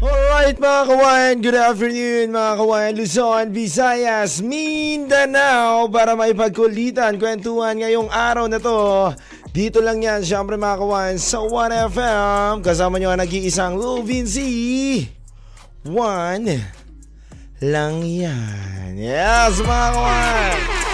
Alright mga kawan, good afternoon mga kawan, Luzon, Visayas, Mindanao para maipagkulitan, kwentuhan ngayong araw na to. Dito lang yan, syempre mga kawan, sa 1FM, kasama nyo ang nag-iisang Lil Vinci. One lang yan. Yes mga kawan!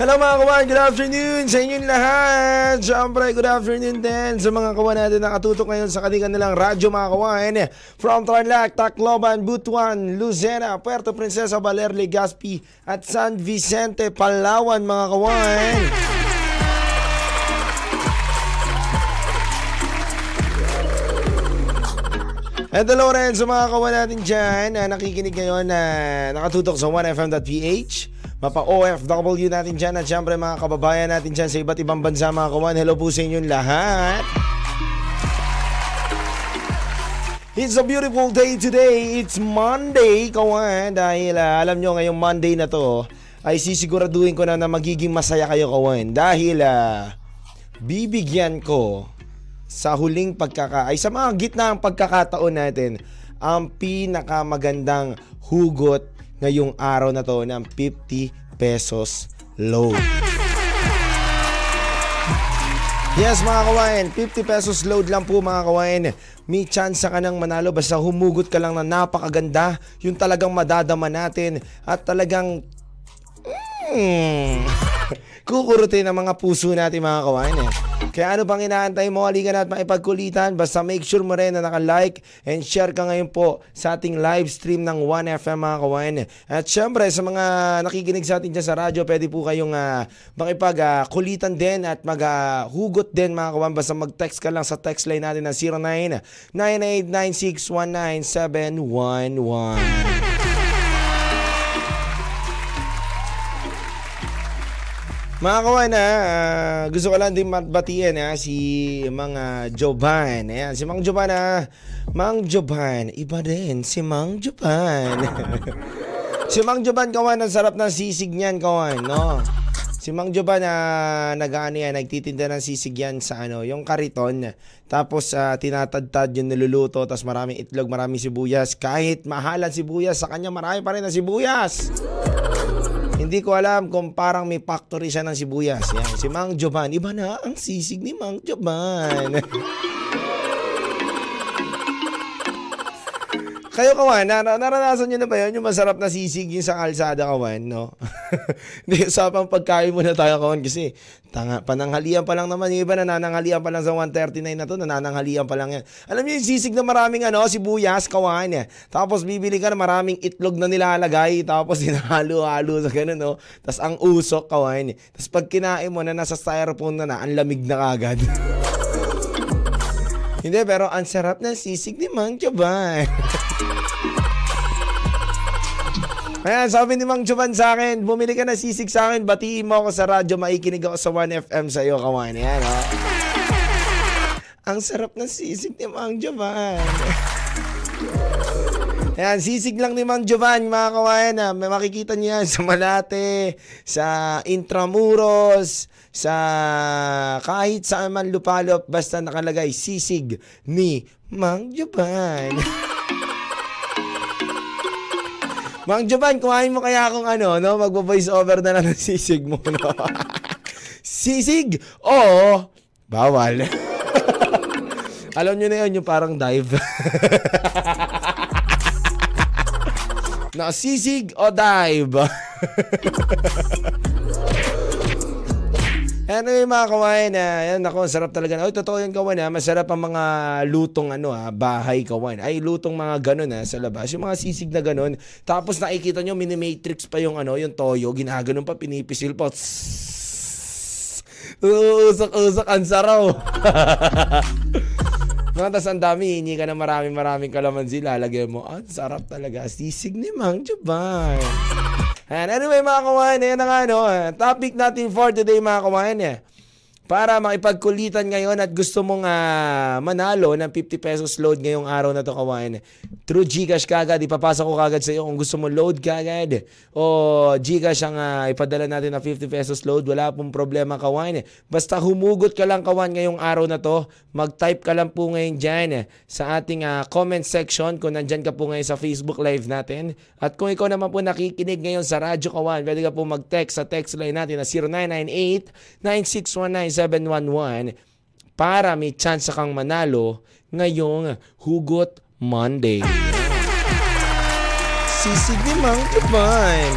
Hello mga kawan, good afternoon sa inyong lahat. Siyempre, good afternoon din sa mga kawan natin nakatutok ngayon sa kanilang nilang radyo mga kawan. From Tarlac, Tacloban, Butuan, Lucena, Puerto Princesa, Baler, Legazpi at San Vicente, Palawan mga kawan. At hello rin sa mga kawan natin dyan na nakikinig ngayon na nakatutok sa 1FM.ph Mapa OFW natin dyan at syempre mga kababayan natin dyan sa iba't ibang bansa mga kawan. Hello po sa inyong lahat. It's a beautiful day today. It's Monday, kawan. Dahil uh, alam nyo ngayong Monday na to ay sisiguraduhin ko na na magiging masaya kayo, kawan. Dahil uh, bibigyan ko sa huling pagkaka ay sa mga gitna ng pagkakataon natin ang pinakamagandang hugot ngayong araw na to ng 50 pesos load. Yes mga kawain, 50 pesos load lang po mga kawain. May chance ka nang manalo basta humugot ka lang na napakaganda. Yung talagang madadama natin at talagang... Mm, kukurutin ang mga puso natin mga kawain eh. Kaya ano pang inaantay mo? Halika na at maipagkulitan. Basta make sure mo rin na naka-like and share ka ngayon po sa ating live stream ng 1FM mga kawain. At syempre sa mga nakikinig sa atin dyan sa radyo, pwede po kayong uh, makipagkulitan uh, din at maghugot uh, din mga kawain. Basta mag-text ka lang sa text line natin na 09 9896197111. Mga kawan uh, gusto ko lang din batiin ha, si mga Joban. Ayan, si Mang Joban ha. Mang Joban, iba din si Mang Joban. si Mang Joban kawan, ang sarap ng sisig niyan kawan, no? Si Mang Joban na uh, nag-ano yan, nagtitinda ng sisig yan sa ano, yung kariton. Tapos uh, tinatadtad yung niluluto, tapos maraming itlog, maraming sibuyas. Kahit mahalan sibuyas, sa kanya marami pa rin na sibuyas. Hindi ko alam kung parang may factory siya ng sibuyas. Yan, si Mang Joban. Iba na ang sisig ni Mang Joban. Kayo kawan, nar- naranasan nyo na ba yun? Yung masarap na sisig yung sa kalsada kawan, no? Hindi, usapang pagkain muna tayo kawan kasi tanga, pananghalian pa lang naman. Yung iba nananghalian pa lang sa 139 na to, nananghalian pa lang yan. Alam niyo yung sisig na maraming ano, sibuyas, kawan. Eh. Tapos bibili ka na maraming itlog na nilalagay, tapos hinahalo-halo sa ganun, no? Tapos ang usok, kawan. Eh. Tapos pag kinain mo na nasa styrofoam na na, ang lamig na kagad. Hindi, pero ang sarap ng sisig ni Mang Joban. Ayan, sabi ni Mang Jovan sa akin, bumili ka na sisig sa akin, batiin mo ako sa radyo, maikinig ako sa 1FM sa iyo, kawan. Ayan, oh. Ang sarap ng sisig ni Mang Jovan. Ayan, sisig lang ni Mang Jovan, mga kawayan. Ha. May makikita niya sa Malate, sa Intramuros, sa kahit saan man lupalop, basta nakalagay sisig ni Mang Jovan. Mang Jovan, kuhain mo kaya akong ano, no? Magbo-voice over na lang ng sisig mo, no? sisig? Oo. Bawal. Alam nyo na yun, yung parang dive. na sisig o dive? Anyway mga kawain, uh, yan ako, sarap talaga. Oy, totoo yan kawan ha, masarap ang mga lutong ano ha, bahay kawan. Ay, lutong mga ganun ha, sa labas. Yung mga sisig na ganun. Tapos nakikita nyo, mini-matrix pa yung ano, yung toyo. Ginaganon pa, pinipisil pa. Usok-usok, ang saraw. No, tapos ang dami, hingi ka na maraming maraming kalamansi, lalagyan mo. Ah, sarap talaga. Sisig ni Mang Juban. And anyway mga kawain, yan na nga no, topic natin for today mga kawain eh para makipagkulitan ngayon at gusto mong uh, manalo ng 50 pesos load ngayong araw na to kawain. Through Gcash kagad, ipapasa ko kagad sa iyo kung gusto mo load kagad o Gcash ang uh, ipadala natin na 50 pesos load, wala pong problema kawain. Basta humugot ka lang kawan ngayong araw na to, mag-type ka lang po ngayon dyan sa ating uh, comment section kung nandyan ka po ngayon sa Facebook live natin. At kung ikaw naman po nakikinig ngayon sa radyo kawan, pwede ka po mag-text sa text line natin na 0998 9619 0711 para may chance kang manalo ngayong Hugot Monday. Sisig ni Mang Japan.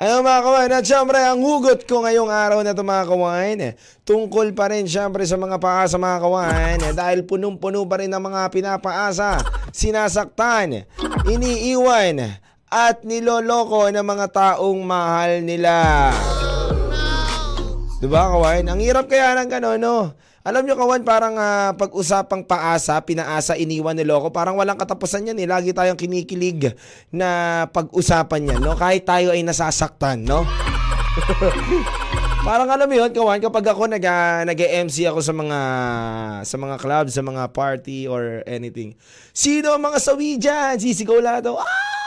Ano mga kawain, at syempre ang hugot ko ngayong araw na ito mga kawain, tungkol pa rin syempre sa mga paasa mga kawain, dahil punong-puno pa rin ang mga pinapaasa, sinasaktan, iniiwan, at niloloko ng mga taong mahal nila. Diba, kawan? Ang hirap kaya ng gano'n, no? Alam nyo, kawan, parang uh, pag-usapang paasa, pinaasa, iniwan ni Loko, parang walang katapusan yan eh. Lagi tayong kinikilig na pag-usapan yan, no? Kahit tayo ay nasasaktan, no? parang alam mo yun, kawan, kapag ako nag, uh, nag-MC ako sa mga sa mga club, sa mga party or anything. Sino ang mga sawi dyan? Sisigaw lahat ako, ah!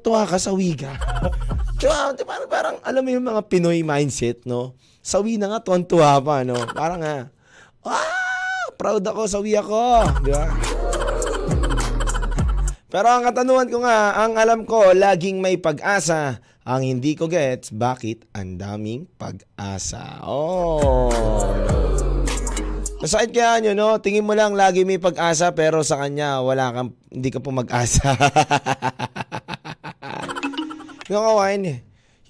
Tuwa ka, sawi ka. Diba, diba, parang, parang, alam mo yung mga Pinoy mindset, no? Sawi na nga, tuwan-tuwa pa, no? Parang nga, ah, proud ako, sawi ako. Di ba? Pero ang katanungan ko nga, ang alam ko, laging may pag-asa. Ang hindi ko gets, bakit ang daming pag-asa? Oh, no. Masakit kaya nyo, no? Tingin mo lang lagi may pag-asa pero sa kanya wala kang, hindi ka po mag-asa. Yung kawain eh.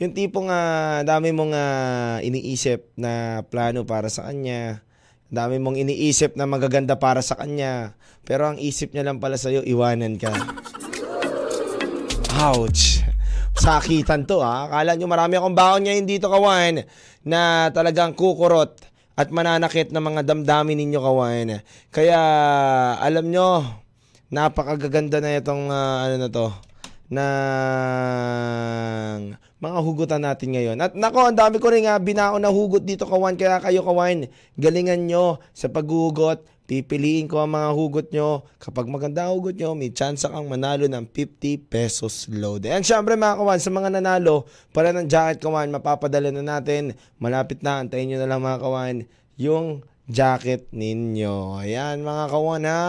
Yung tipong uh, dami mong uh, iniisip na plano para sa kanya. Dami mong iniisip na magaganda para sa kanya. Pero ang isip niya lang pala sa'yo, iwanan ka. Ouch! Sakitan to ha. Akala nyo marami akong baon ngayon dito kawan na talagang kukurot at mananakit ng mga damdamin ninyo kawan. Kaya alam nyo, napakagaganda na itong uh, ano na to ng mga hugutan natin ngayon. At nako, ang dami ko rin nga binaon na hugot dito kawan. Kaya kayo kawan, galingan nyo sa paghugot. Pipiliin ko ang mga hugot nyo. Kapag maganda hugot nyo, may chance kang manalo ng 50 pesos load. And syempre mga kawan, sa mga nanalo, para ng jacket kawan, mapapadala na natin. Malapit na, antayin nyo na lang mga kawan, yung jacket ninyo. Ayan mga kawan ha.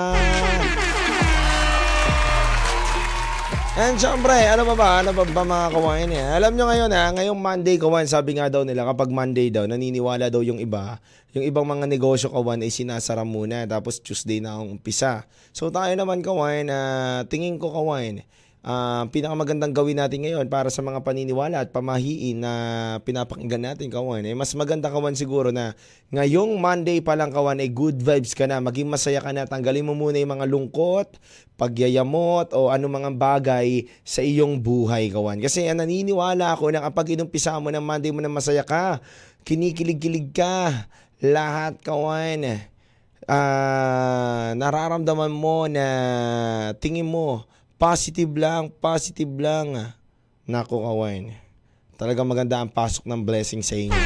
And syempre, ano ba ba? Ano ba ba mga kawain eh? Alam nyo ngayon ha, ngayong Monday kawan, sabi nga daw nila, kapag Monday daw, naniniwala daw yung iba, yung ibang mga negosyo kawan ay sinasara muna, tapos Tuesday na ang umpisa. So tayo naman kawan, uh, tingin ko kawan, uh, pinakamagandang gawin natin ngayon para sa mga paniniwala at pamahiin na pinapakinggan natin kawan eh mas maganda kawan siguro na ngayong Monday pa lang kawan eh, good vibes ka na. Maging masaya ka na. Tanggalin mo muna yung mga lungkot pagyayamot o ano mga bagay sa iyong buhay kawan. Kasi yan, naniniwala ako na kapag inumpisa mo ng Monday mo na masaya ka kinikilig-kilig ka lahat kawan uh, nararamdaman mo na tingin mo Positive lang, positive lang. Nako, kawain. Talagang maganda ang pasok ng blessing sa inyo.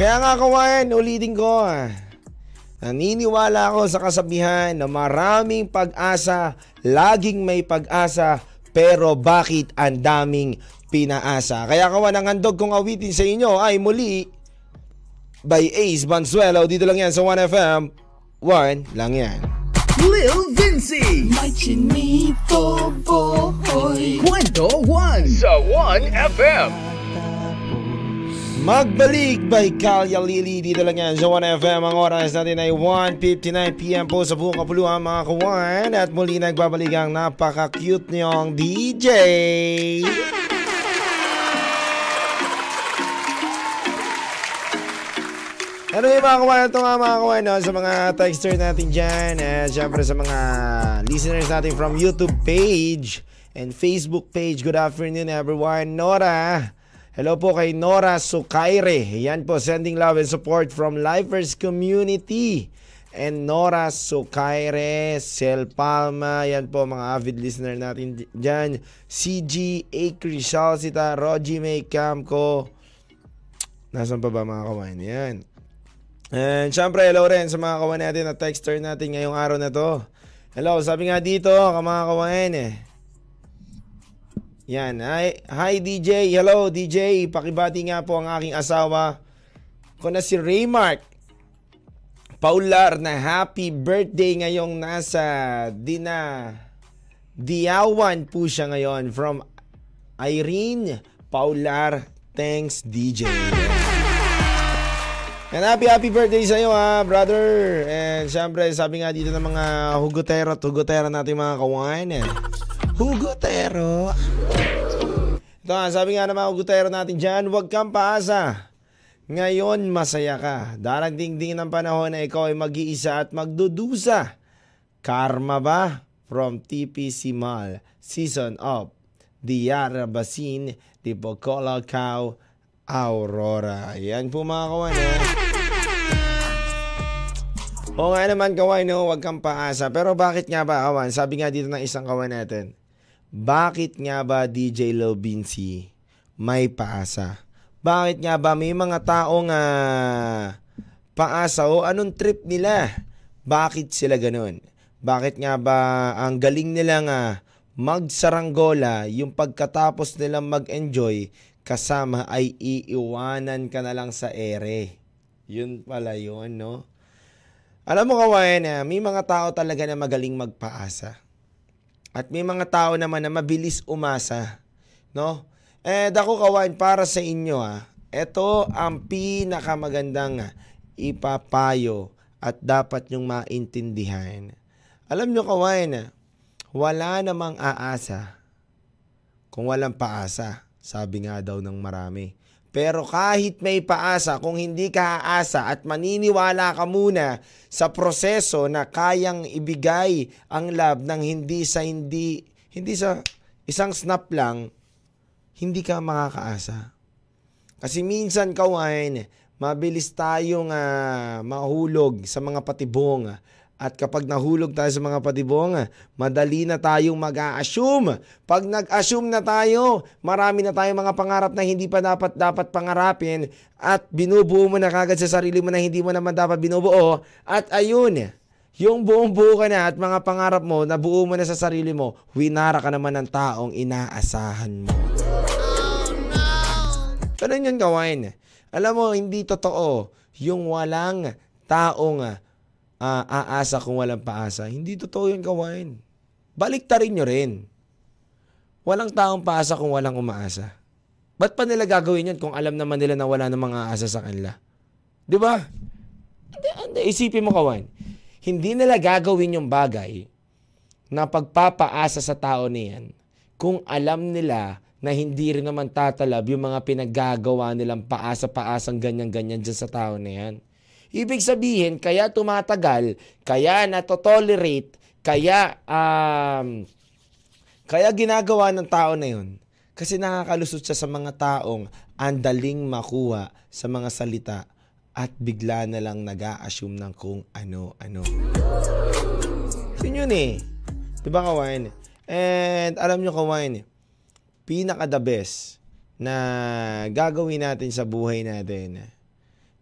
Kaya nga kawain, ulitin ko. Naniniwala ako sa kasabihan na maraming pag-asa, laging may pag-asa, pero bakit ang daming pinaasa? Kaya kawan, ang handog kong awitin sa inyo ay muli by Ace Banzuelo. Dito lang yan sa 1FM One lang yan. Lil Vinci. May chinito boy. Kwento 1 Sa 1FM Magbalik by Kalya Lili. Dito lang yan sa 1FM Ang oras natin ay 1.59pm po sa buong kapuluhan mga kawan. At muli nagbabalik ang napaka-cute niyong DJ Ano yung mga kawan? Ito nga mga kawan no? sa mga texter natin dyan. Eh, Siyempre sa mga listeners natin from YouTube page and Facebook page. Good afternoon everyone. Nora. Hello po kay Nora Sukaire. Yan po, sending love and support from Lifers Community. and Nora Sukaire, Sel Palma, yan po mga avid listener natin dyan. CG, A. Crishal, Sita, Rogie May Camco. Nasaan pa ba mga kawan? Yan. And syempre, hello rin sa mga kawan natin at texter natin ngayong araw na to. Hello, sabi nga dito, mga kawan eh. Yan. Hi, hi DJ. Hello DJ. Pakibati nga po ang aking asawa ko na si Raymark. Paular na happy birthday ngayong nasa Dina Diawan po siya ngayon from Irene Paular. Thanks DJ. And happy happy birthday sa iyo ha, brother. And syempre, sabi nga dito ng mga hugotero at hugotera natin mga kawan. eh. Hugotero. Ito nga, sabi nga ng mga hugotero natin dyan, huwag kang paasa. Ngayon, masaya ka. Darating din ang panahon na ikaw ay mag-iisa at magdudusa. Karma ba? From TPC Mall. Season of Diara Basin, Dipocola Cow, Aurora. Yan po mga kawan. Eh. Oo nga naman kawan, no? huwag kang paasa. Pero bakit nga ba kawan? Sabi nga dito ng isang kawan natin, bakit nga ba DJ Lobinsi may paasa? Bakit nga ba may mga taong ah, paasa o anong trip nila? Bakit sila ganun? Bakit nga ba ang galing nilang ah, magsaranggola yung pagkatapos nilang mag-enjoy kasama ay iiwanan ka na lang sa ere? Yun pala yun, no? Alam mo kawain, ah, may mga tao talaga na magaling magpaasa. At may mga tao naman na mabilis umasa. No? Eh, dako kawain, para sa inyo ah, ito ang pinakamagandang ipapayo at dapat nyong maintindihan. Alam nyo kawain, ah, wala namang aasa kung walang paasa. Sabi nga daw ng marami. Pero kahit may paasa, kung hindi ka aasa at maniniwala ka muna sa proseso na kayang ibigay ang love ng hindi sa hindi, hindi sa isang snap lang, hindi ka makakaasa. Kasi minsan kawain, mabilis tayong ah, mahulog sa mga patibong. At kapag nahulog tayo sa mga patibong, madali na tayong mag-a-assume. Pag nag-assume na tayo, marami na tayong mga pangarap na hindi pa dapat dapat pangarapin at binubuo mo na kagad sa sarili mo na hindi mo naman dapat binubuo. At ayun, yung buong buo ka na at mga pangarap mo, nabuo mo na sa sarili mo, winara ka naman ng taong inaasahan mo. Ganun yun kawain. Alam mo, hindi totoo yung walang taong ah, aasa kung walang paasa. Hindi totoo yun kawain. Balik rin nyo rin. Walang taong paasa kung walang umaasa. Ba't pa nila gagawin yun kung alam naman nila na wala namang aasa sa kanila? Di ba? Isipin mo kawain. Hindi nila gagawin yung bagay na pagpapaasa sa tao niyan kung alam nila na hindi rin naman tatalab yung mga pinaggagawa nilang paasa-paasang ganyan-ganyan dyan sa tao na yan. Ibig sabihin, kaya tumatagal, kaya natotolerate, kaya, um, kaya ginagawa ng tao na yun. Kasi nakakalusot siya sa mga taong andaling makuha sa mga salita at bigla na lang nag assume ng kung ano-ano. Yun yun eh. Diba kawain? And alam nyo kawain, pinaka the best na gagawin natin sa buhay natin,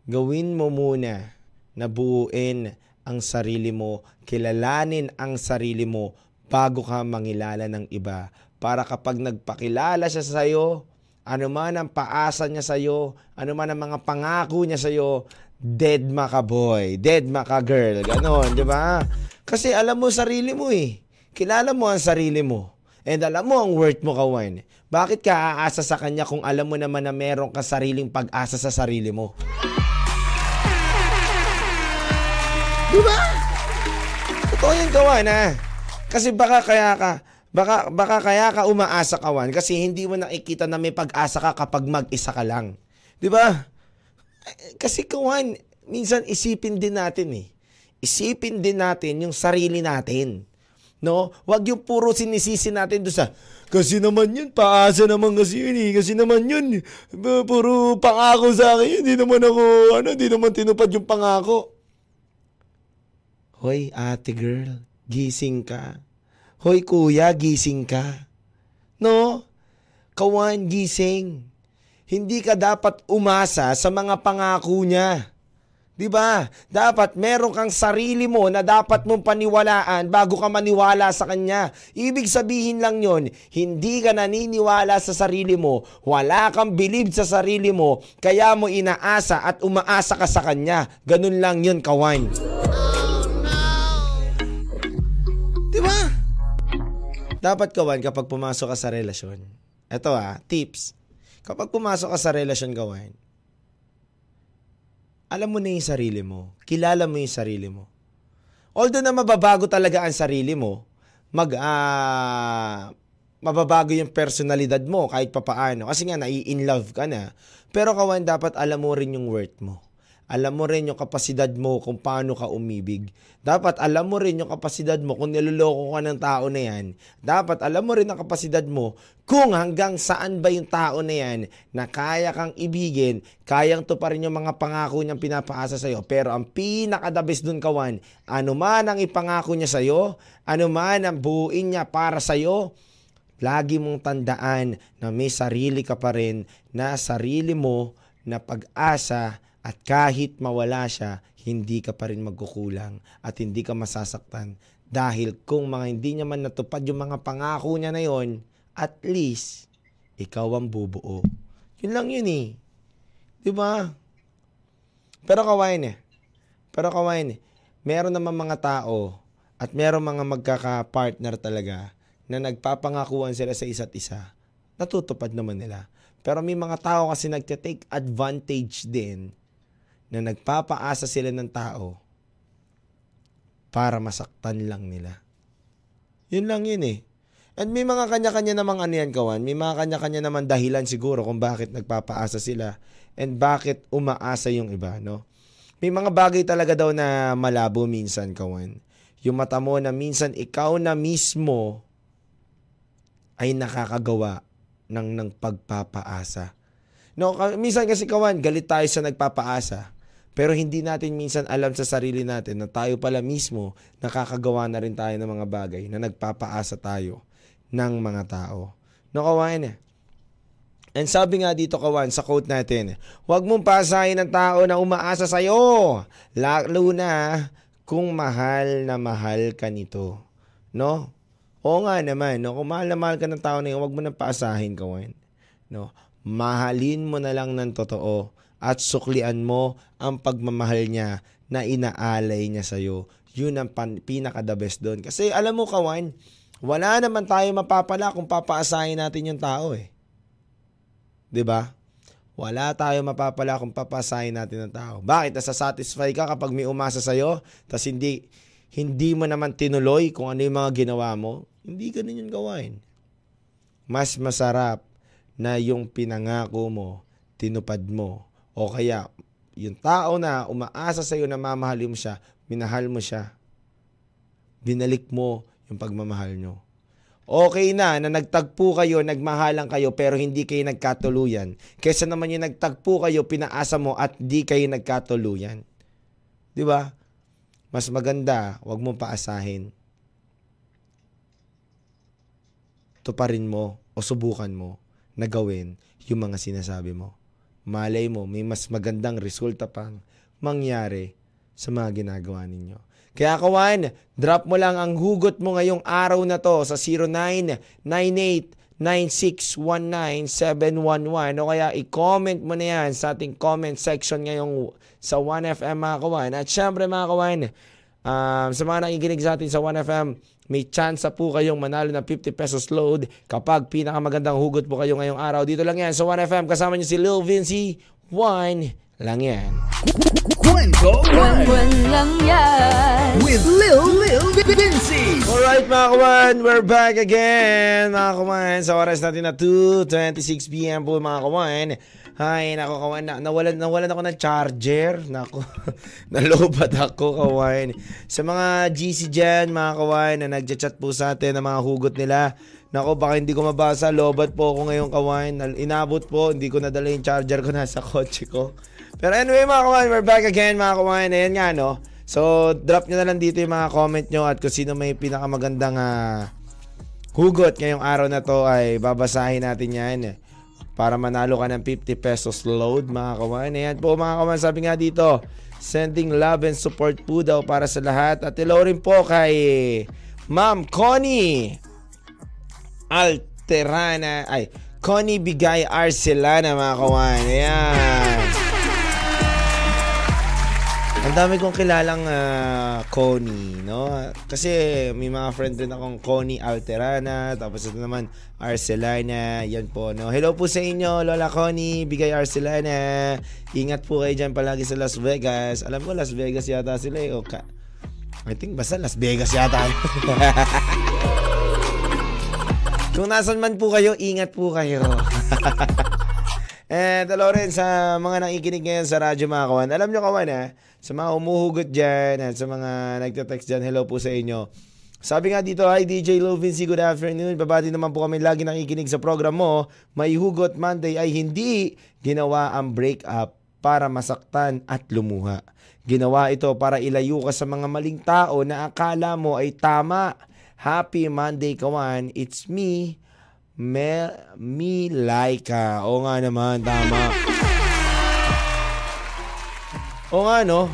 gawin mo muna na buuin ang sarili mo, kilalanin ang sarili mo bago ka mangilala ng iba. Para kapag nagpakilala siya sa iyo, ano man ang paasa niya sa iyo, ano man ang mga pangako niya sa iyo, dead maka boy, dead maka girl, ganon, di ba? Kasi alam mo sarili mo eh. Kilala mo ang sarili mo. And alam mo ang worth mo kawan. Bakit ka aasa sa kanya kung alam mo naman na meron ka sariling pag-asa sa sarili mo? Diba? Totoo yan kawan ha. Kasi baka kaya ka, baka, baka kaya ka umaasa kawan kasi hindi mo nakikita na may pag-asa ka kapag mag-isa ka lang. Di ba? Kasi kawan, minsan isipin din natin eh. Isipin din natin yung sarili natin. No? Wag yung puro sinisisi natin doon sa kasi naman yun, paasa naman kasi yun eh. Kasi naman yun, puro pangako sa akin yun. Hindi naman ako, ano, hindi naman tinupad yung pangako. Hoy, ate girl, gising ka. Hoy, kuya, gising ka. No? Kawan, gising. Hindi ka dapat umasa sa mga pangako niya. 'Di ba? Dapat meron kang sarili mo na dapat mong paniwalaan bago ka maniwala sa kanya. Ibig sabihin lang 'yon, hindi ka naniniwala sa sarili mo, wala kang believe sa sarili mo, kaya mo inaasa at umaasa ka sa kanya. Ganun lang 'yon, kawan. Dapat kawan kapag pumasok ka sa relasyon. Ito ah, tips. Kapag pumasok ka sa relasyon kawan, alam mo na yung sarili mo. Kilala mo yung sarili mo. Although na mababago talaga ang sarili mo, mag, ah, mababago yung personalidad mo kahit papaano. Kasi nga, nai-in love ka na. Pero kawan, dapat alam mo rin yung worth mo. Alam mo rin yung kapasidad mo kung paano ka umibig. Dapat alam mo rin yung kapasidad mo kung niloloko ka ng tao na yan. Dapat alam mo rin ang kapasidad mo kung hanggang saan ba yung tao na yan na kaya kang ibigin, kayang to pa rin yung mga pangako niyang pinapaasa sa'yo. Pero ang pinakadabis dun kawan, ano man ang ipangako niya sa'yo, ano man ang buuin niya para sa'yo, lagi mong tandaan na may sarili ka pa rin na sarili mo na pag-asa at kahit mawala siya, hindi ka pa rin magkukulang at hindi ka masasaktan. Dahil kung mga hindi niya man natupad yung mga pangako niya na yon, at least, ikaw ang bubuo. Yun lang yun eh. Di ba? Pero kawain eh. Pero kawain eh. Meron naman mga tao at meron mga magkaka-partner talaga na nagpapangakuan sila sa isa't isa. Natutupad naman nila. Pero may mga tao kasi nagte-take advantage din na nagpapaasa sila ng tao para masaktan lang nila. Yun lang yun eh. And may mga kanya-kanya namang ano yan, kawan. May mga kanya-kanya naman dahilan siguro kung bakit nagpapaasa sila and bakit umaasa yung iba, no? May mga bagay talaga daw na malabo minsan, kawan. Yung mata mo na minsan ikaw na mismo ay nakakagawa ng, ng pagpapaasa. No, minsan kasi kawan, galit tayo sa nagpapaasa. Pero hindi natin minsan alam sa sarili natin na tayo pala mismo nakakagawa na rin tayo ng mga bagay na nagpapaasa tayo ng mga tao. No, kawan eh. And sabi nga dito kawan sa quote natin, huwag mong pasahin ng tao na umaasa sa'yo. Lalo na kung mahal na mahal ka nito. No? Oo nga naman, no? kung mahal na mahal ka ng tao na yun, huwag mo nang paasahin kawan. No? Mahalin mo na lang ng totoo at suklian mo ang pagmamahal niya na inaalay niya sa'yo. Yun ang pan, pinaka-the best doon. Kasi alam mo, kawan, wala naman tayo mapapala kung papaasahin natin yung tao eh. 'Di ba? Wala tayo mapapala kung papasahin natin ng tao. Bakit? Nasa-satisfy ka kapag may umasa sa'yo, tapos hindi, hindi mo naman tinuloy kung ano yung mga ginawa mo. Hindi ganun yung gawain. Mas masarap na yung pinangako mo, tinupad mo, o kaya, yung tao na umaasa sa iyo na mamahalin mo siya, minahal mo siya. Binalik mo yung pagmamahal nyo. Okay na na nagtagpo kayo, nagmahalan kayo, pero hindi kayo nagkatuluyan. Kesa naman yung nagtagpo kayo, pinaasa mo at di kayo nagkatuluyan. Di ba? Mas maganda, wag mo paasahin. Tuparin mo o subukan mo na gawin yung mga sinasabi mo malay mo, may mas magandang resulta pang mangyari sa mga ginagawa ninyo. Kaya kawan, drop mo lang ang hugot mo ngayong araw na to sa 0998-9619-711 o kaya i-comment mo na yan sa ating comment section ngayong sa 1FM mga kawan. At syempre mga kawan, um, sa mga nakikinig sa atin sa 1FM, may chance po kayong manalo ng 50 pesos load kapag pinakamagandang hugot po kayo ngayong araw. Dito lang yan sa 1FM. Kasama niyo si Lil Vinci. One lang yan. Kwento lang yan. with Lil Lil Vinci. Alright mga kawan, we're back again mga kawan sa oras natin na 2.26pm po mga kawan. Ay, nako kawan, na, nawalan, nawalan ako ng charger. Nako, nalobat ako kawan. Sa mga GC dyan mga kawan na nagchat po sa atin ng mga hugot nila. Nako, baka hindi ko mabasa. Lobat po ako ngayon kawan. Inabot po, hindi ko nadala yung charger ko nasa kotse ko. Pero anyway mga kawan, we're back again mga kawan. Ayan nga no, So, drop nyo na lang dito yung mga comment nyo at kung sino may pinakamagandang ah, hugot ngayong araw na to ay babasahin natin yan para manalo ka ng 50 pesos load mga kawan. Ayan po mga kawan, sabi nga dito, sending love and support po daw para sa lahat. At hello rin po kay Ma'am Connie Alterana, ay, Connie Bigay Arcelana mga kawan. Ayan. Ang dami kong kilalang ah, Connie, no? Kasi may mga friend din akong Connie Alterana, tapos ito naman Arcelana, yan po, no? Hello po sa inyo, Lola Connie, Bigay Arcelana. Ingat po kayo dyan palagi sa Las Vegas. Alam ko, Las Vegas yata sila eh. O ka- I think basta Las Vegas yata. Kung nasan man po kayo, ingat po kayo. And hello rin sa mga nakikinig ngayon sa radyo mga kawan. Alam nyo kawan ha, sa mga umuhugot dyan at sa mga nagte-text dyan, hello po sa inyo. Sabi nga dito, hi DJ Lou Vinci, good afternoon. Babati naman po kami lagi nakikinig sa program mo. May hugot Monday ay hindi ginawa ang break-up para masaktan at lumuha. Ginawa ito para ilayo ka sa mga maling tao na akala mo ay tama. Happy Monday kawan, it's me, Me, me Laika. O nga naman, tama. O nga no,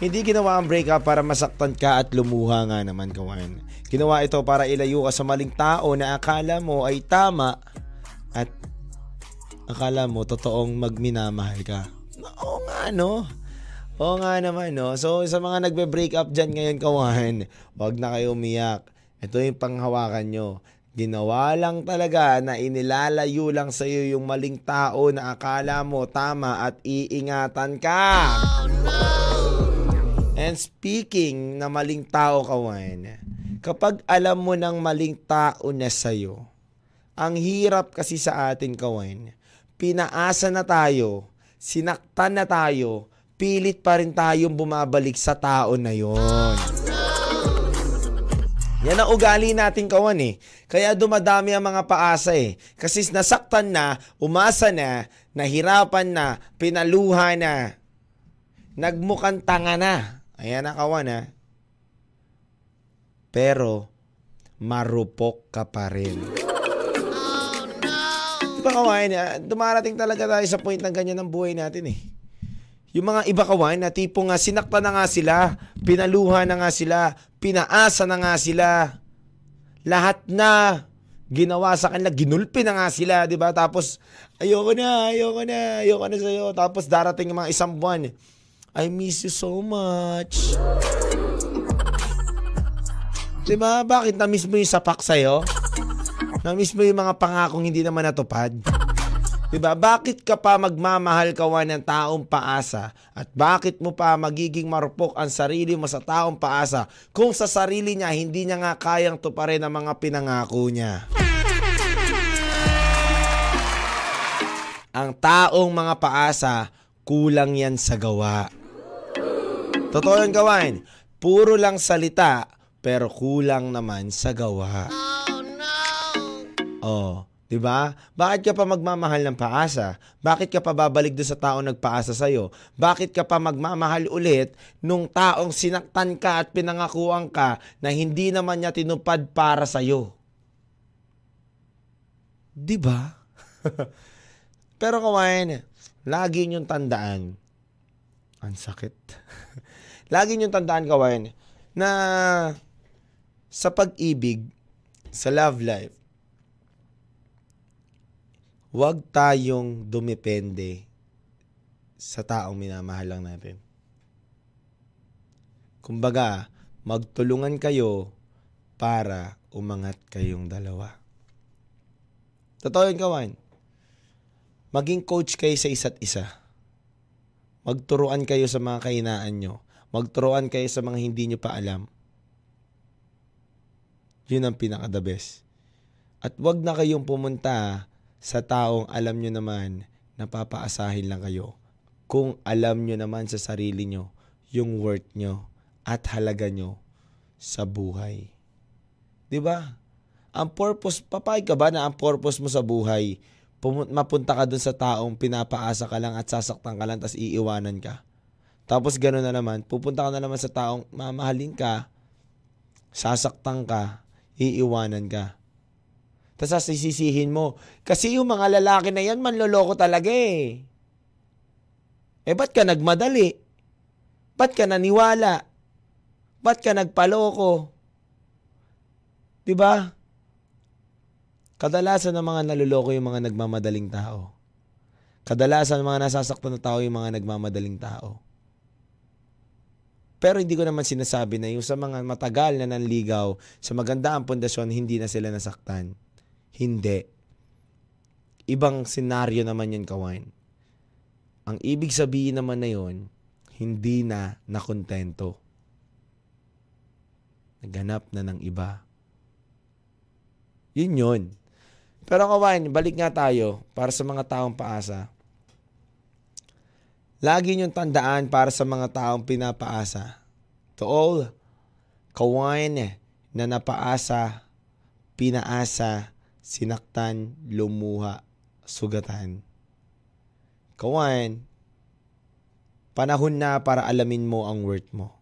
hindi ginawa ang breakup para masaktan ka at lumuha nga naman kawan. Ginawa ito para ilayo ka sa maling tao na akala mo ay tama at akala mo totoong magminamahal ka. Oo nga no. Oo nga naman no. So sa mga nagbe-break up dyan ngayon kawan, wag na kayo umiyak. Ito yung panghawakan nyo. Ginawa lang talaga na inilalayo lang sa iyo yung maling tao na akala mo tama at iingatan ka. And speaking na maling tao kawan, kapag alam mo ng maling tao na sa'yo, ang hirap kasi sa atin kawan, pinaasa na tayo, sinaktan na tayo, pilit pa rin tayong bumabalik sa tao na yon. Yan ang ugali natin kawan eh. Kaya dumadami ang mga paasa eh. Kasi nasaktan na, umasa na, nahirapan na, pinaluha na, nagmukhang tanga na. Ayan na kawan ha. Pero, marupok ka pa rin. Di ba kawan, ah, dumarating talaga tayo sa point ng ganyan ng buhay natin eh. Yung mga iba kawan na tipo nga sinaktan na nga sila, pinaluha na nga sila, pinaasa na nga sila. Lahat na ginawa sa kanila, ginulpi na nga sila, 'di ba? Tapos ayoko na, ayoko na, ayoko na sa iyo. Tapos darating yung mga isang buwan. I miss you so much. 'Di ba? Bakit na-miss mo yung sapak sa'yo? Na-miss mo yung mga pangakong hindi naman natupad? Diba? Bakit ka pa magmamahal kawan ng taong paasa? At bakit mo pa magiging marupok ang sarili mo sa taong paasa kung sa sarili niya hindi niya nga kayang tuparin ang mga pinangako niya? Ang taong mga paasa, kulang yan sa gawa. Totoo yan kawan. Puro lang salita, pero kulang naman sa gawa. Oh, 'di ba? Bakit ka pa magmamahal ng paasa? Bakit ka pa babalik doon sa taong nagpaasa sa iyo? Bakit ka pa magmamahal ulit nung taong sinaktan ka at pinangakuan ka na hindi naman niya tinupad para sa iyo? 'Di ba? Pero kawain, lagi niyong tandaan. Ang sakit. lagi niyong tandaan kawain na sa pag-ibig, sa love life, huwag tayong dumepende sa taong minamahal lang natin. Kumbaga, magtulungan kayo para umangat kayong dalawa. Totoo yun, kawan. Maging coach kayo sa isa't isa. Magturuan kayo sa mga kainaan nyo. Magturuan kayo sa mga hindi nyo pa alam. Yun ang pinaka-the best. At wag na kayong pumunta sa taong alam nyo naman na papaasahin lang kayo. Kung alam nyo naman sa sarili nyo yung worth nyo at halaga nyo sa buhay. ba? Ang purpose, papayag ka ba na ang purpose mo sa buhay, mapunta ka dun sa taong pinapaasa ka lang at sasaktan ka lang tapos iiwanan ka? Tapos gano'n na naman, pupunta ka na naman sa taong mamahalin ka, sasaktan ka, iiwanan ka. Tapos sisisihin mo, kasi yung mga lalaki na yan, manloloko talaga eh. Eh, ba't ka nagmadali? Ba't ka naniwala? Ba't ka nagpaloko? 'Di ba? Kadalasan ng mga naluloko yung mga nagmamadaling tao. Kadalasan ng mga nasasaktan na tao yung mga nagmamadaling tao. Pero hindi ko naman sinasabi na yung sa mga matagal na nanligaw, sa maganda ang pundasyon, hindi na sila nasaktan. Hindi. Ibang senaryo naman yun, Kawan. Ang ibig sabihin naman na yun, hindi na nakontento. Naghanap na ng iba. Yun yun. Pero kawan, balik nga tayo para sa mga taong paasa. Lagi niyong tandaan para sa mga taong pinapaasa. To all, kawan na napaasa, pinaasa, sinaktan, lumuha, sugatan. Kawan, panahon na para alamin mo ang worth mo.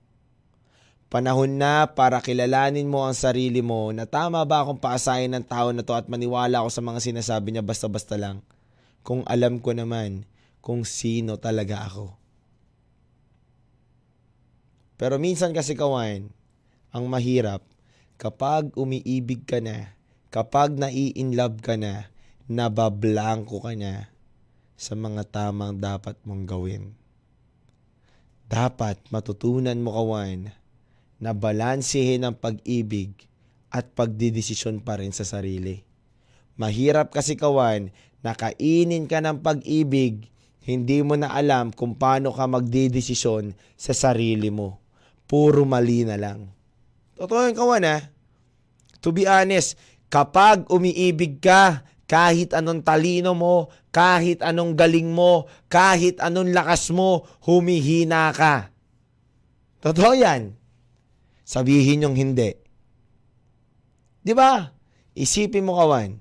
Panahon na para kilalanin mo ang sarili mo na tama ba akong paasahin ng tao na to at maniwala ako sa mga sinasabi niya basta-basta lang. Kung alam ko naman kung sino talaga ako. Pero minsan kasi kawan, ang mahirap, kapag umiibig ka na, kapag nai-inlove ka na, nabablanko ka na sa mga tamang dapat mong gawin. Dapat matutunan mo kawan na balansehin ang pag-ibig at pagdidesisyon pa rin sa sarili. Mahirap kasi kawan, nakainin ka ng pag-ibig, hindi mo na alam kung paano ka magdidesisyon sa sarili mo. Puro mali na lang. Totoo yung kawan ha. To be honest, kapag umiibig ka, kahit anong talino mo, kahit anong galing mo, kahit anong lakas mo, humihina ka. Totoo yan sabihin yung hindi. Di ba? Isipin mo kawan.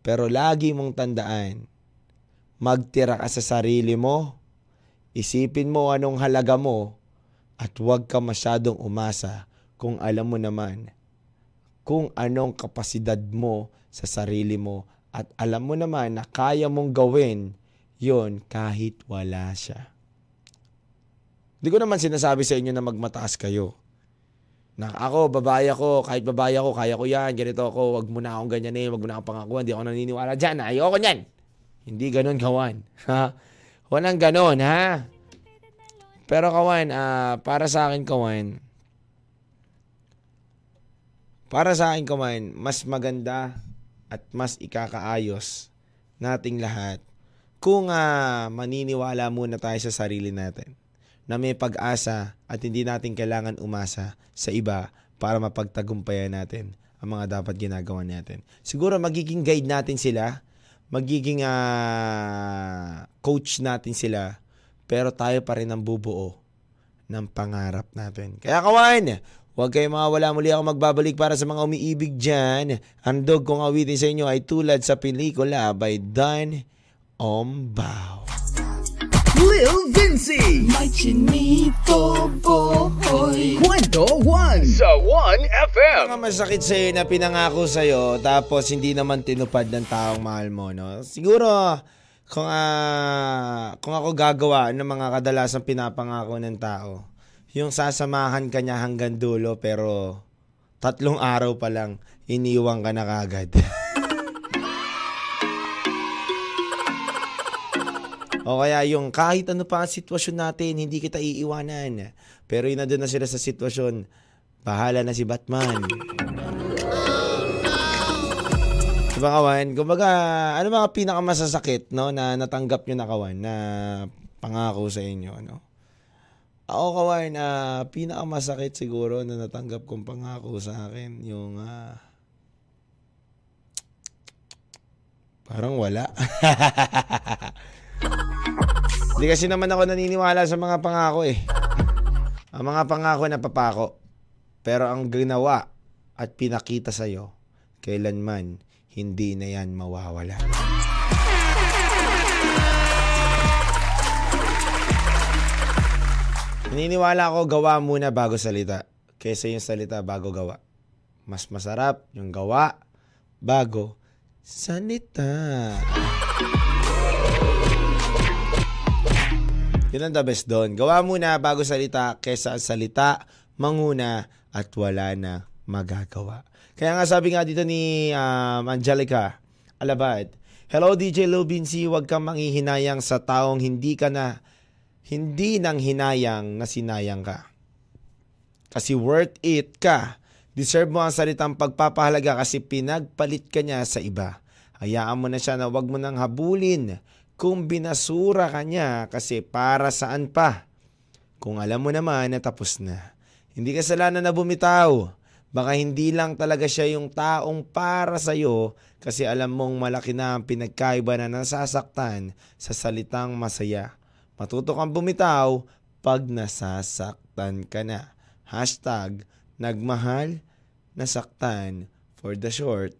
Pero lagi mong tandaan, magtira ka sa sarili mo, isipin mo anong halaga mo, at huwag ka masyadong umasa kung alam mo naman kung anong kapasidad mo sa sarili mo at alam mo naman na kaya mong gawin yon kahit wala siya. Hindi ko naman sinasabi sa inyo na magmataas kayo. Na ako, babae ako, kahit babae ako, kaya ko yan, ganito ako, wag mo na akong ganyan eh, wag mo na akong pangakuan, hindi ako naniniwala dyan, ayoko niyan. Hindi ganun, kawan. Ha? Walang ganun, ha? Pero kawan, uh, para sa akin, kawan, para sa akin, kawan, mas maganda at mas ikakaayos nating lahat kung uh, maniniwala muna tayo sa sarili natin na may pag-asa at hindi natin kailangan umasa sa iba para mapagtagumpayan natin ang mga dapat ginagawa natin. Siguro magiging guide natin sila, magiging uh, coach natin sila, pero tayo pa rin ang bubuo ng pangarap natin. Kaya kawan, huwag kayong mawala muli ako magbabalik para sa mga umiibig dyan. Ang dog kong awitin sa inyo ay tulad sa pelikula by Don Ombao. Lil Vinci. May chinito boy. Kwento 1 sa 1FM. Mga masakit sa'yo na pinangako sa'yo tapos hindi naman tinupad ng taong mahal mo, no? Siguro, kung, uh, kung ako gagawa ng mga kadalasang pinapangako ng tao, yung sasamahan ka niya hanggang dulo pero tatlong araw pa lang, iniwang ka na kagad. O kaya yung kahit ano pa ang sitwasyon natin, hindi kita iiwanan. Pero yun na doon na sila sa sitwasyon. Bahala na si Batman. Diba kawan? Kumbaga, ano mga pinakamasasakit no, na natanggap nyo na kawan na pangako sa inyo? Ano? Ako kawan, uh, pinakamasakit siguro na natanggap kong pangako sa akin yung uh, parang wala. Hindi kasi naman ako naniniwala sa mga pangako eh. Ang mga pangako na papako. Pero ang ginawa at pinakita sa'yo, kailanman hindi na yan mawawala. Naniniwala ako gawa muna bago salita kaysa yung salita bago gawa. Mas masarap yung gawa bago salita. Yun ang the best doon. Gawa muna bago salita kaysa salita manguna at wala na magagawa. Kaya nga sabi nga dito ni um, Angelica Alabad, Hello DJ Lil Binsi, huwag kang manghihinayang sa taong hindi ka na hindi nang hinayang na sinayang ka. Kasi worth it ka. Deserve mo ang salitang pagpapahalaga kasi pinagpalit ka niya sa iba. Hayaan mo na siya na wag mo nang habulin kung binasura ka niya kasi para saan pa. Kung alam mo naman na tapos na. Hindi kasalanan na bumitaw. Baka hindi lang talaga siya yung taong para sa'yo kasi alam mong malaki na ang pinagkaiba na nasasaktan sa salitang masaya. Matuto kang bumitaw pag nasasaktan ka na. Hashtag nagmahal, nasaktan, for the short,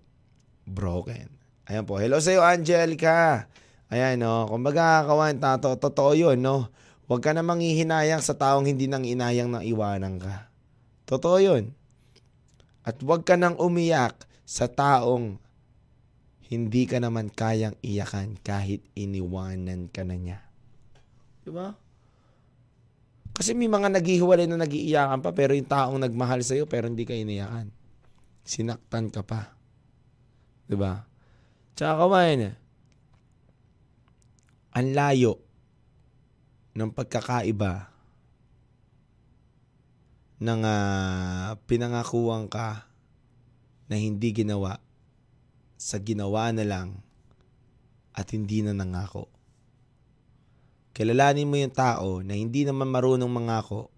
broken. Ayan po. Hello sa'yo, Angelica. Ayan, no. Kumbaga, kawan, tato, totoo yun, no. Huwag ka na manghihinayang sa taong hindi nang inayang na iwanan ka. Totoo yun. At huwag ka nang umiyak sa taong hindi ka naman kayang iyakan kahit iniwanan ka na niya. Di ba? Kasi may mga naghihiwalay na nagiiyakan pa pero yung taong nagmahal sa'yo pero hindi ka iniyakan. Sinaktan ka pa. Di ba? Tsaka kawain, ang layo ng pagkakaiba ng uh, pinangakuan ka na hindi ginawa sa ginawa na lang at hindi na nangako. Kilalanin mo yung tao na hindi naman marunong mangako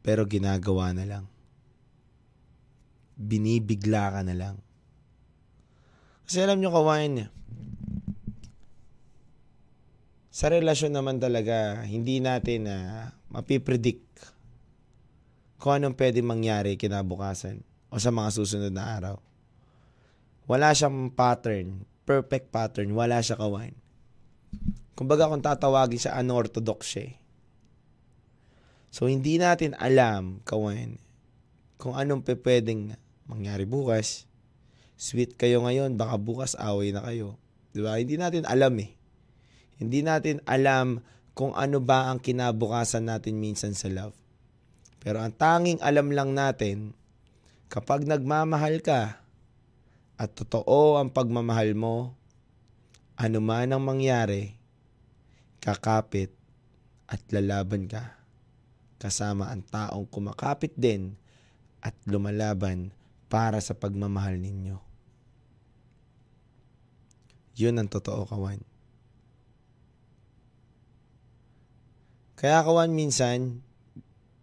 pero ginagawa na lang. Binibigla ka na lang. Kasi alam nyo kawain, sa relasyon naman talaga, hindi natin na uh, mapipredict kung anong pwede mangyari kinabukasan o sa mga susunod na araw. Wala siyang pattern, perfect pattern, wala siya kawan. Kumbaga kung tatawagin siya unorthodox siya. Eh. So hindi natin alam, kawan, kung anong pwedeng mangyari bukas. Sweet kayo ngayon, baka bukas away na kayo. Di ba? Hindi natin alam eh. Hindi natin alam kung ano ba ang kinabukasan natin minsan sa love. Pero ang tanging alam lang natin, kapag nagmamahal ka at totoo ang pagmamahal mo, ano man ang mangyari, kakapit at lalaban ka kasama ang taong kumakapit din at lumalaban para sa pagmamahal ninyo. Yun ang totoo, kawan. Kaya kawan minsan,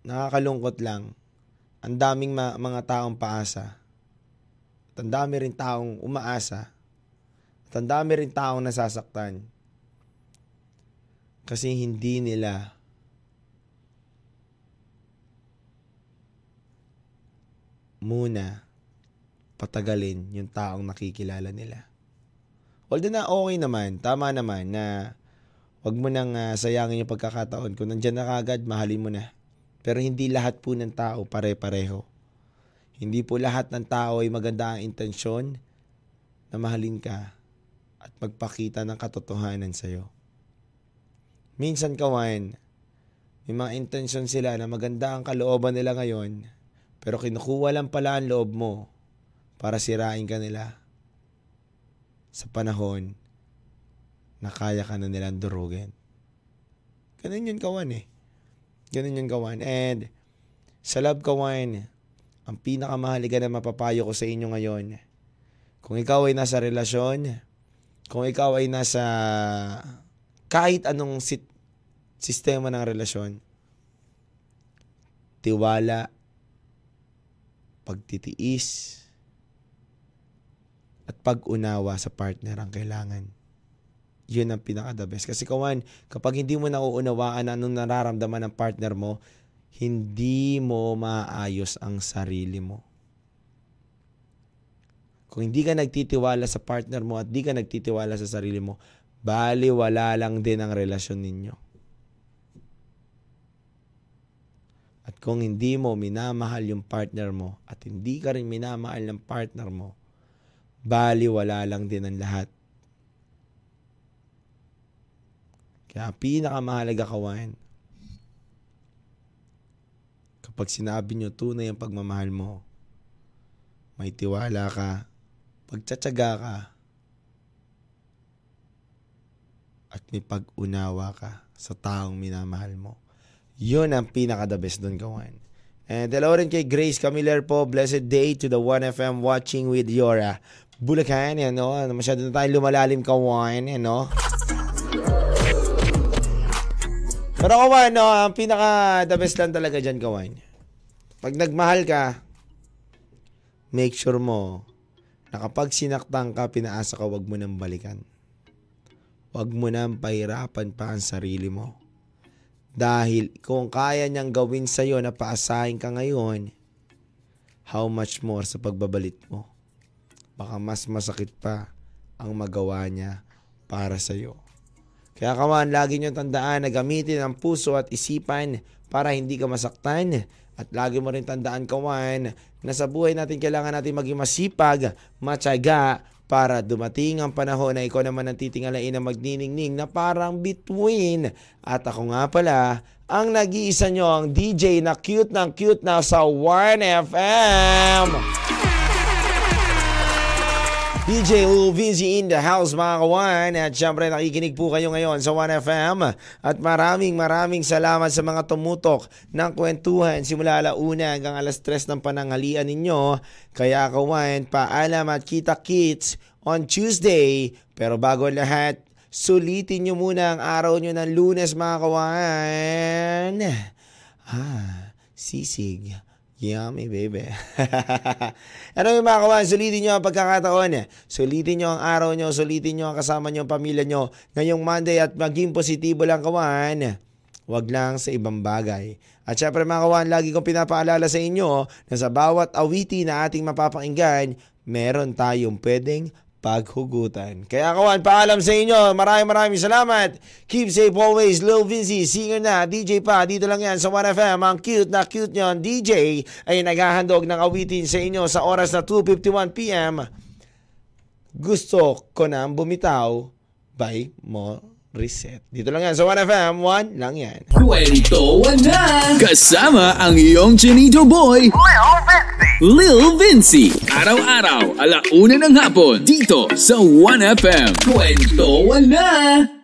nakakalungkot lang. Ang daming ma- mga taong paasa. At ang dami rin taong umaasa. At ang dami rin taong nasasaktan. Kasi hindi nila muna patagalin yung taong nakikilala nila. Although na okay naman, tama naman na wag mo nang uh, sayangin yung pagkakataon. Kung nandyan na kagad, mahalin mo na. Pero hindi lahat po ng tao pare-pareho. Hindi po lahat ng tao ay maganda ang intensyon na mahalin ka at magpakita ng katotohanan sa'yo. Minsan kawan, may mga intensyon sila na maganda ang kalooban nila ngayon, pero kinukuha lang pala ang loob mo para sirain ka nila sa panahon na kaya ka na nilang durugin. Ganun yun kawan eh. Ganun yung gawan. And sa love kawan, ang pinakamahaliga na mapapayo ko sa inyo ngayon, kung ikaw ay nasa relasyon, kung ikaw ay nasa kahit anong sit- sistema ng relasyon, tiwala, pagtitiis, at pag-unawa sa partner ang kailangan yun ang pinaka-the best. Kasi kawan, kapag hindi mo nauunawaan anong nararamdaman ng partner mo, hindi mo maayos ang sarili mo. Kung hindi ka nagtitiwala sa partner mo at di ka nagtitiwala sa sarili mo, bali wala lang din ang relasyon ninyo. At kung hindi mo minamahal yung partner mo at hindi ka rin minamahal ng partner mo, bali wala lang din ang lahat. Kaya pinakamahalaga kawan, kapag sinabi nyo tunay ang pagmamahal mo, may tiwala ka, pagtsatsaga ka, at may pag-unawa ka sa taong minamahal mo. Yun ang pinaka-the best doon, kawan. And hello rin kay Grace Camiller po. Blessed day to the 1FM watching with Yora. Bulacan, yan, no? Masyado na tayo lumalalim, kawan, yan, no? Pero kawan, no, ang pinaka-the best lang talaga dyan, kawan. Pag nagmahal ka, make sure mo na kapag sinaktan ka, pinaasa ka, wag mo nang balikan. Wag mo nang pahirapan pa ang sarili mo. Dahil kung kaya niyang gawin sa'yo na paasahin ka ngayon, how much more sa pagbabalit mo? Baka mas masakit pa ang magawa niya para sa'yo. Kaya kawan, lagi niyong tandaan na gamitin ang puso at isipan para hindi ka masaktan. At lagi mo rin tandaan kawan na sa buhay natin kailangan natin maging masipag, matyaga, para dumating ang panahon na ikaw naman ang titingalain na magniningning na parang between. At ako nga pala, ang nag-iisa nyo ang DJ na cute ng cute na sa 1FM. DJ Lil Vinci in the house mga kawan. At syempre nakikinig po kayo ngayon sa 1FM at maraming maraming salamat sa mga tumutok ng kwentuhan simula alauna hanggang alas 3 ng pananghalian ninyo. Kaya kawan paalam at kita kits on Tuesday. Pero bago lahat sulitin nyo muna ang araw nyo ng lunes mga kawan. Ah sisig Yummy, baby. ano yung mga kawan, sulitin nyo ang pagkakataon. Sulitin nyo ang araw nyo, sulitin nyo ang kasama nyo, pamilya nyo. Ngayong Monday at maging positibo lang kawan. Huwag lang sa ibang bagay. At syempre mga kawan, lagi kong pinapaalala sa inyo na sa bawat awiti na ating mapapakinggan, meron tayong pwedeng paghugutan. Kaya kawan, paalam sa inyo. Maraming maraming salamat. Keep safe always. Lil Vinci, singer na, DJ pa. Dito lang yan sa 1FM. Ang cute na cute nyo. DJ ay naghahandog ng awitin sa inyo sa oras na 2.51pm. Gusto ko na bumitaw by mo reset. Dito lang yan sa 1FM. 1 lang yan. Kwento na! Kasama ang iyong Chinito Boy, Lil Vinci. Araw-araw, alauna ng hapon, dito sa 1FM. Kwento na!